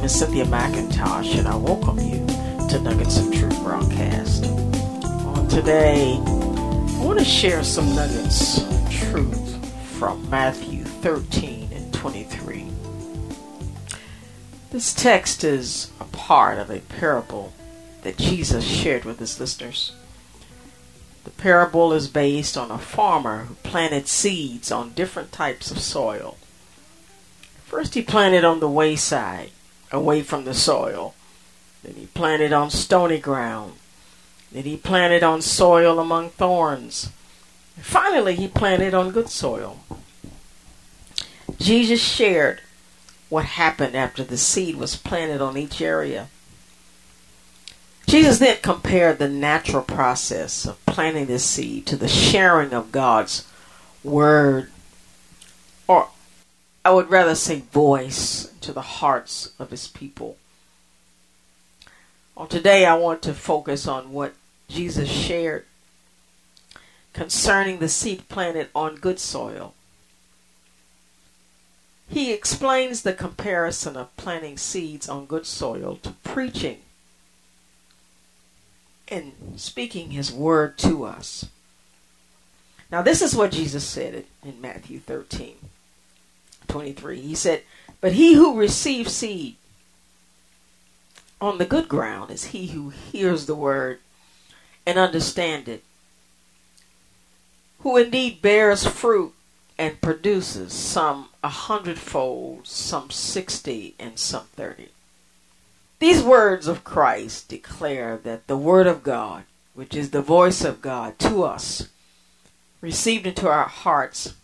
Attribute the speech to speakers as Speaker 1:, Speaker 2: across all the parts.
Speaker 1: name is Cynthia McIntosh, and I welcome you to Nuggets of Truth broadcast. On today, I want to share some nuggets of truth from Matthew 13 and 23. This text is a part of a parable that Jesus shared with his listeners. The parable is based on a farmer who planted seeds on different types of soil. First, he planted on the wayside, away from the soil. Then he planted on stony ground. Then he planted on soil among thorns. And finally, he planted on good soil. Jesus shared what happened after the seed was planted on each area. Jesus then compared the natural process of planting the seed to the sharing of God's word, or I would rather say voice, to the hearts of his people. On today, I want to focus on what Jesus shared concerning the seed planted on good soil. He explains the comparison of planting seeds on good soil to preaching and speaking his word to us. Now, this is what Jesus said in Matthew 13 23. He said, But he who receives seed on the good ground is he who hears the word and understand it, who indeed bears fruit and produces some a hundredfold, some sixty, and some thirty. These words of Christ declare that the Word of God, which is the voice of God to us, received into our hearts,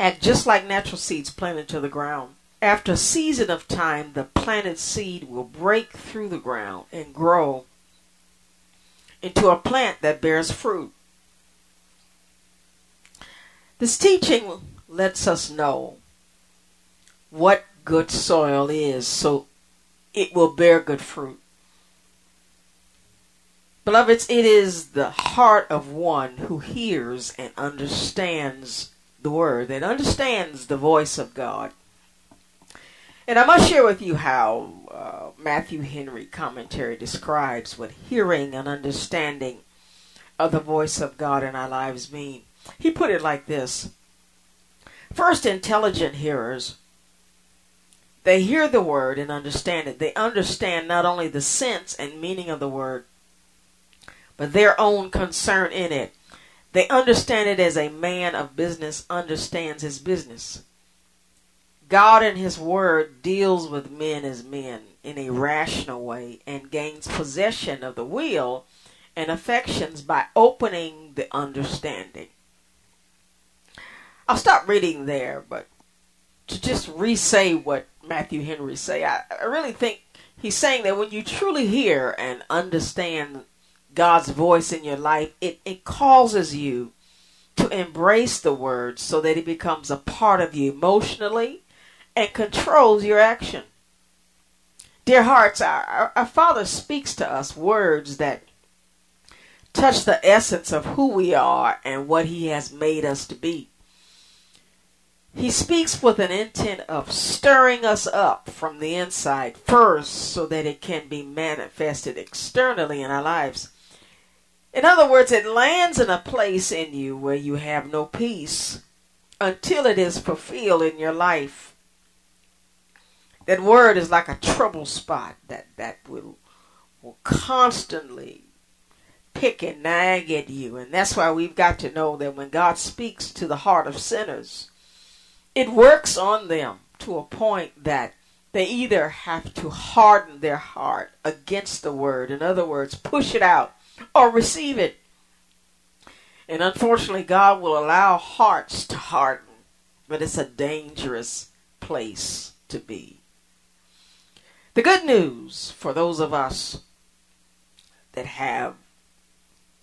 Speaker 1: act just like natural seeds planted to the ground. After a season of time, the planted seed will break through the ground and grow into a plant that bears fruit. This teaching lets us know what good soil is so it will bear good fruit. Beloveds, it is the heart of one who hears and understands the word, that understands the voice of God. And I must share with you how uh, Matthew Henry commentary describes what hearing and understanding of the voice of God in our lives mean. He put it like this First, intelligent hearers they hear the word and understand it. They understand not only the sense and meaning of the word, but their own concern in it. They understand it as a man of business understands his business. God in his word deals with men as men in a rational way and gains possession of the will and affections by opening the understanding. I'll stop reading there, but to just re-say what Matthew Henry say, I, I really think he's saying that when you truly hear and understand God's voice in your life, it, it causes you to embrace the word so that it becomes a part of you emotionally and controls your action. Dear hearts, our, our, our Father speaks to us words that touch the essence of who we are and what He has made us to be. He speaks with an intent of stirring us up from the inside first so that it can be manifested externally in our lives. In other words, it lands in a place in you where you have no peace until it is fulfilled in your life. That word is like a trouble spot that, that will, will constantly pick and nag at you. And that's why we've got to know that when God speaks to the heart of sinners, it works on them to a point that they either have to harden their heart against the word, in other words, push it out, or receive it. And unfortunately, God will allow hearts to harden, but it's a dangerous place to be. The good news for those of us that have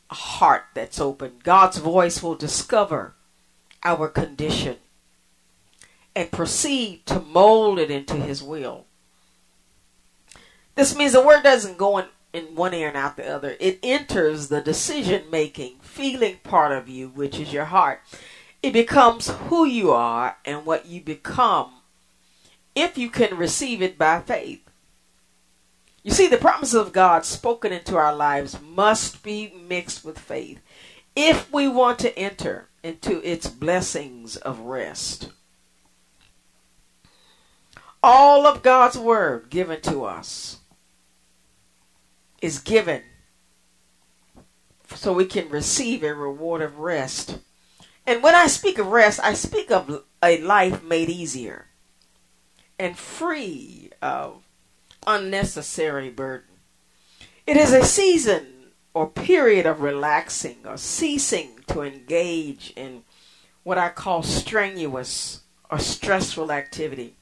Speaker 1: a heart that's open, God's voice will discover our condition and proceed to mold it into His will. This means the word doesn't go in, in one ear and out the other. It enters the decision making, feeling part of you, which is your heart. It becomes who you are and what you become if you can receive it by faith. You see, the promises of God spoken into our lives must be mixed with faith if we want to enter into its blessings of rest all of God's word given to us is given so we can receive a reward of rest. And when I speak of rest, I speak of a life made easier and free of unnecessary burden. It is a season or period of relaxing or ceasing to engage in what I call strenuous or stressful activity.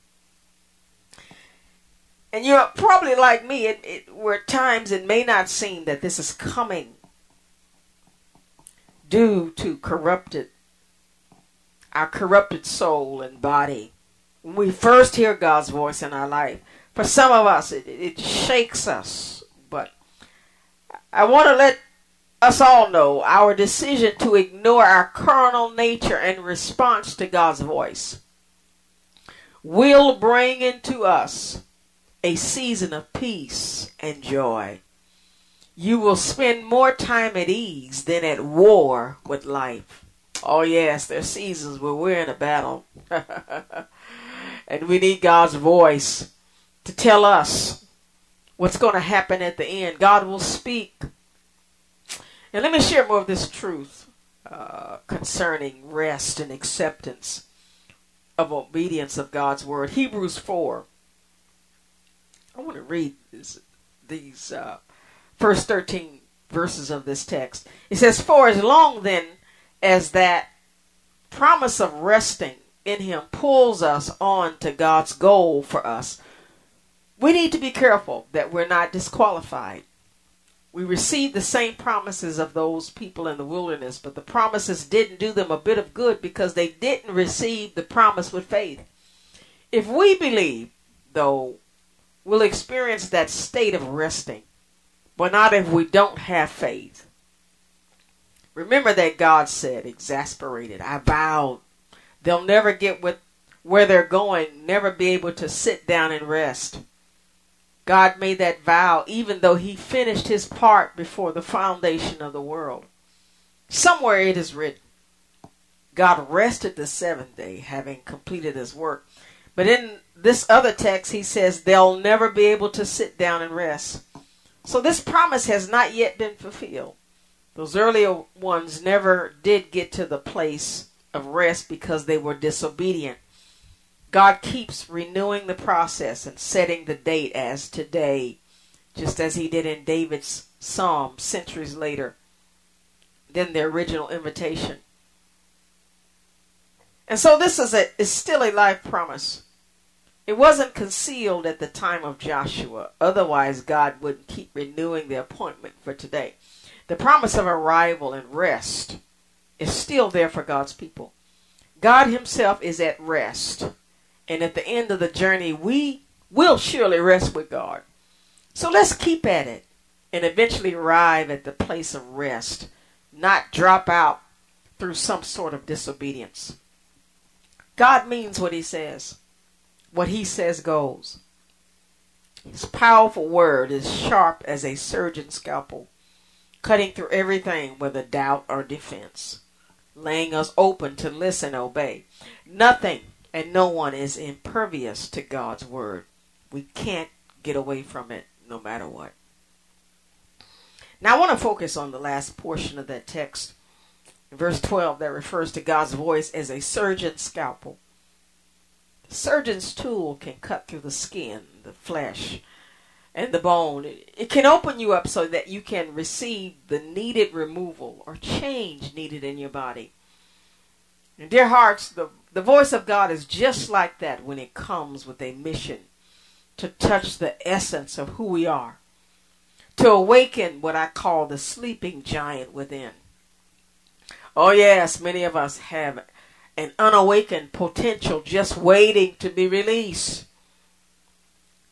Speaker 1: And you're probably like me, it, it, where at times it may not seem that this is coming due to corrupted, our corrupted soul and body. When we first hear God's voice in our life, for some of us, it, it shakes us. But I want to let us all know our decision to ignore our carnal nature in response to God's voice will bring into us a season of peace and joy. You will spend more time at ease than at war with life. Oh, yes, there are seasons where we're in a battle. and we need God's voice to tell us what's going to happen at the end. God will speak. And let me share more of this truth uh, concerning rest and acceptance of obedience of God's word. Hebrews 4 I want to read this, these uh, first 13 verses of this text. It says, For as long then as that promise of resting in Him pulls us on to God's goal for us, we need to be careful that we're not disqualified. We received the same promises of those people in the wilderness, but the promises didn't do them a bit of good because they didn't receive the promise with faith. If we believe, though, will experience that state of resting, but not if we don't have faith. Remember that God said, exasperated, I vowed they'll never get with where they're going, never be able to sit down and rest. God made that vow even though he finished his part before the foundation of the world. Somewhere it is written, God rested the seventh day, having completed his work. But in this other text, he says they'll never be able to sit down and rest. So this promise has not yet been fulfilled. Those earlier ones never did get to the place of rest because they were disobedient. God keeps renewing the process and setting the date as today, just as he did in David's psalm centuries later than the original invitation. And so this is a is still a life promise. It wasn't concealed at the time of Joshua. Otherwise, God wouldn't keep renewing the appointment for today. The promise of arrival and rest is still there for God's people. God Himself is at rest. And at the end of the journey, we will surely rest with God. So let's keep at it and eventually arrive at the place of rest, not drop out through some sort of disobedience. God means what He says what he says goes. His powerful word is sharp as a surgeon's scalpel, cutting through everything whether doubt or defense, laying us open to listen, obey. Nothing and no one is impervious to God's word. We can't get away from it no matter what. Now I want to focus on the last portion of that text, verse 12, that refers to God's voice as a surgeon's scalpel. Surgeon's tool can cut through the skin, the flesh, and the bone. It can open you up so that you can receive the needed removal or change needed in your body. And dear hearts, the, the voice of God is just like that when it comes with a mission to touch the essence of who we are, to awaken what I call the sleeping giant within. Oh, yes, many of us have an unawakened potential just waiting to be released.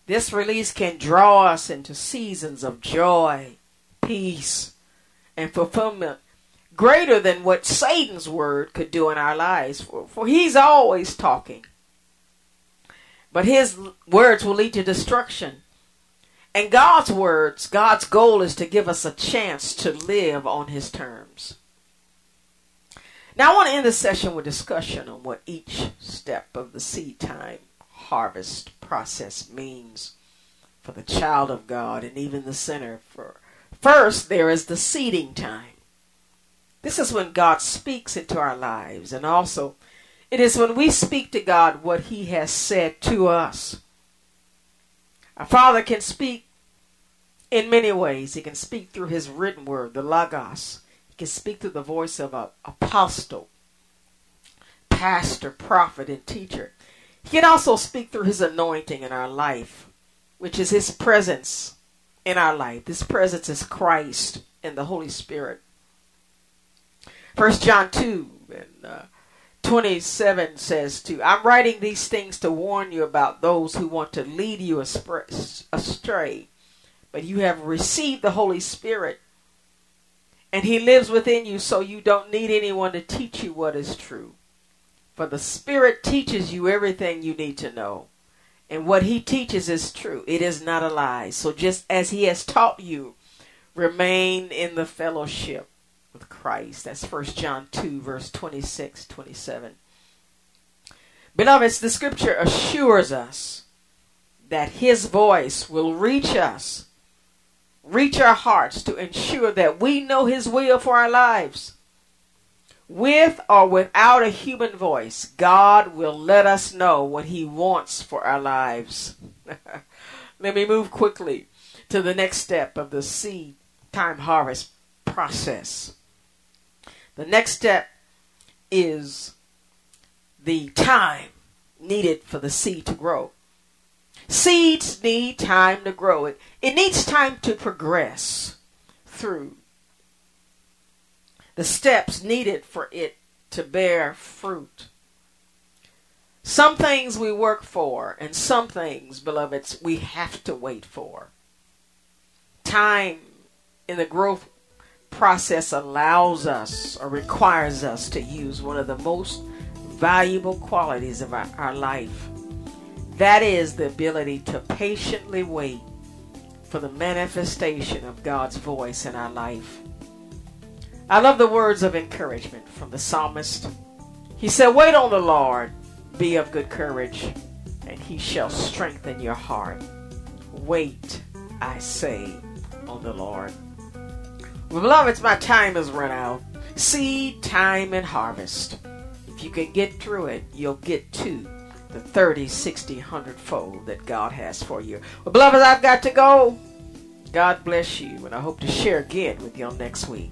Speaker 1: This release can draw us into seasons of joy, peace, and fulfillment greater than what Satan's word could do in our lives. For, for he's always talking. But his words will lead to destruction. And God's words, God's goal is to give us a chance to live on his terms. Now, I want to end the session with discussion on what each step of the seed time harvest process means for the child of God and even the sinner. For first, there is the seeding time. This is when God speaks into our lives, and also it is when we speak to God what He has said to us. Our Father can speak in many ways. He can speak through His written word, the Logos. Can speak through the voice of an apostle, pastor, prophet, and teacher. He can also speak through His anointing in our life, which is His presence in our life. This presence is Christ and the Holy Spirit. First John 2 and uh, 27 says to, I'm writing these things to warn you about those who want to lead you astray. But you have received the Holy Spirit, and He lives within you, so you don't need anyone to teach you what is true. For the Spirit teaches you everything you need to know. And what He teaches is true, it is not a lie. So just as He has taught you, remain in the fellowship with Christ. That's 1 John 2, verse 26, 27. Beloveds, the scripture assures us that his voice will reach us, reach our hearts to ensure that we know his will for our lives. With or without a human voice, God will let us know what he wants for our lives. let me move quickly to the next step of the seed time harvest process. The next step is the time needed for the seed to grow. Seeds need time to grow. It, it needs time to progress through the steps needed for it to bear fruit. Some things we work for, and some things, beloveds, we have to wait for. Time in the growth process allows us or requires us to use one of the most valuable qualities of our, our life. That is the ability to patiently wait for the manifestation of God's voice in our life. I love the words of encouragement from the psalmist. He said, Wait on the Lord, be of good courage, and he shall strengthen your heart. Wait, I say, on the Lord. Beloveds, my time has run out. Seed, time, and harvest. If you can get through it, you'll get to the 30, 60, 100 fold that God has for you. Well, beloveds, I've got to go. God bless you, and I hope to share again with y'all next week.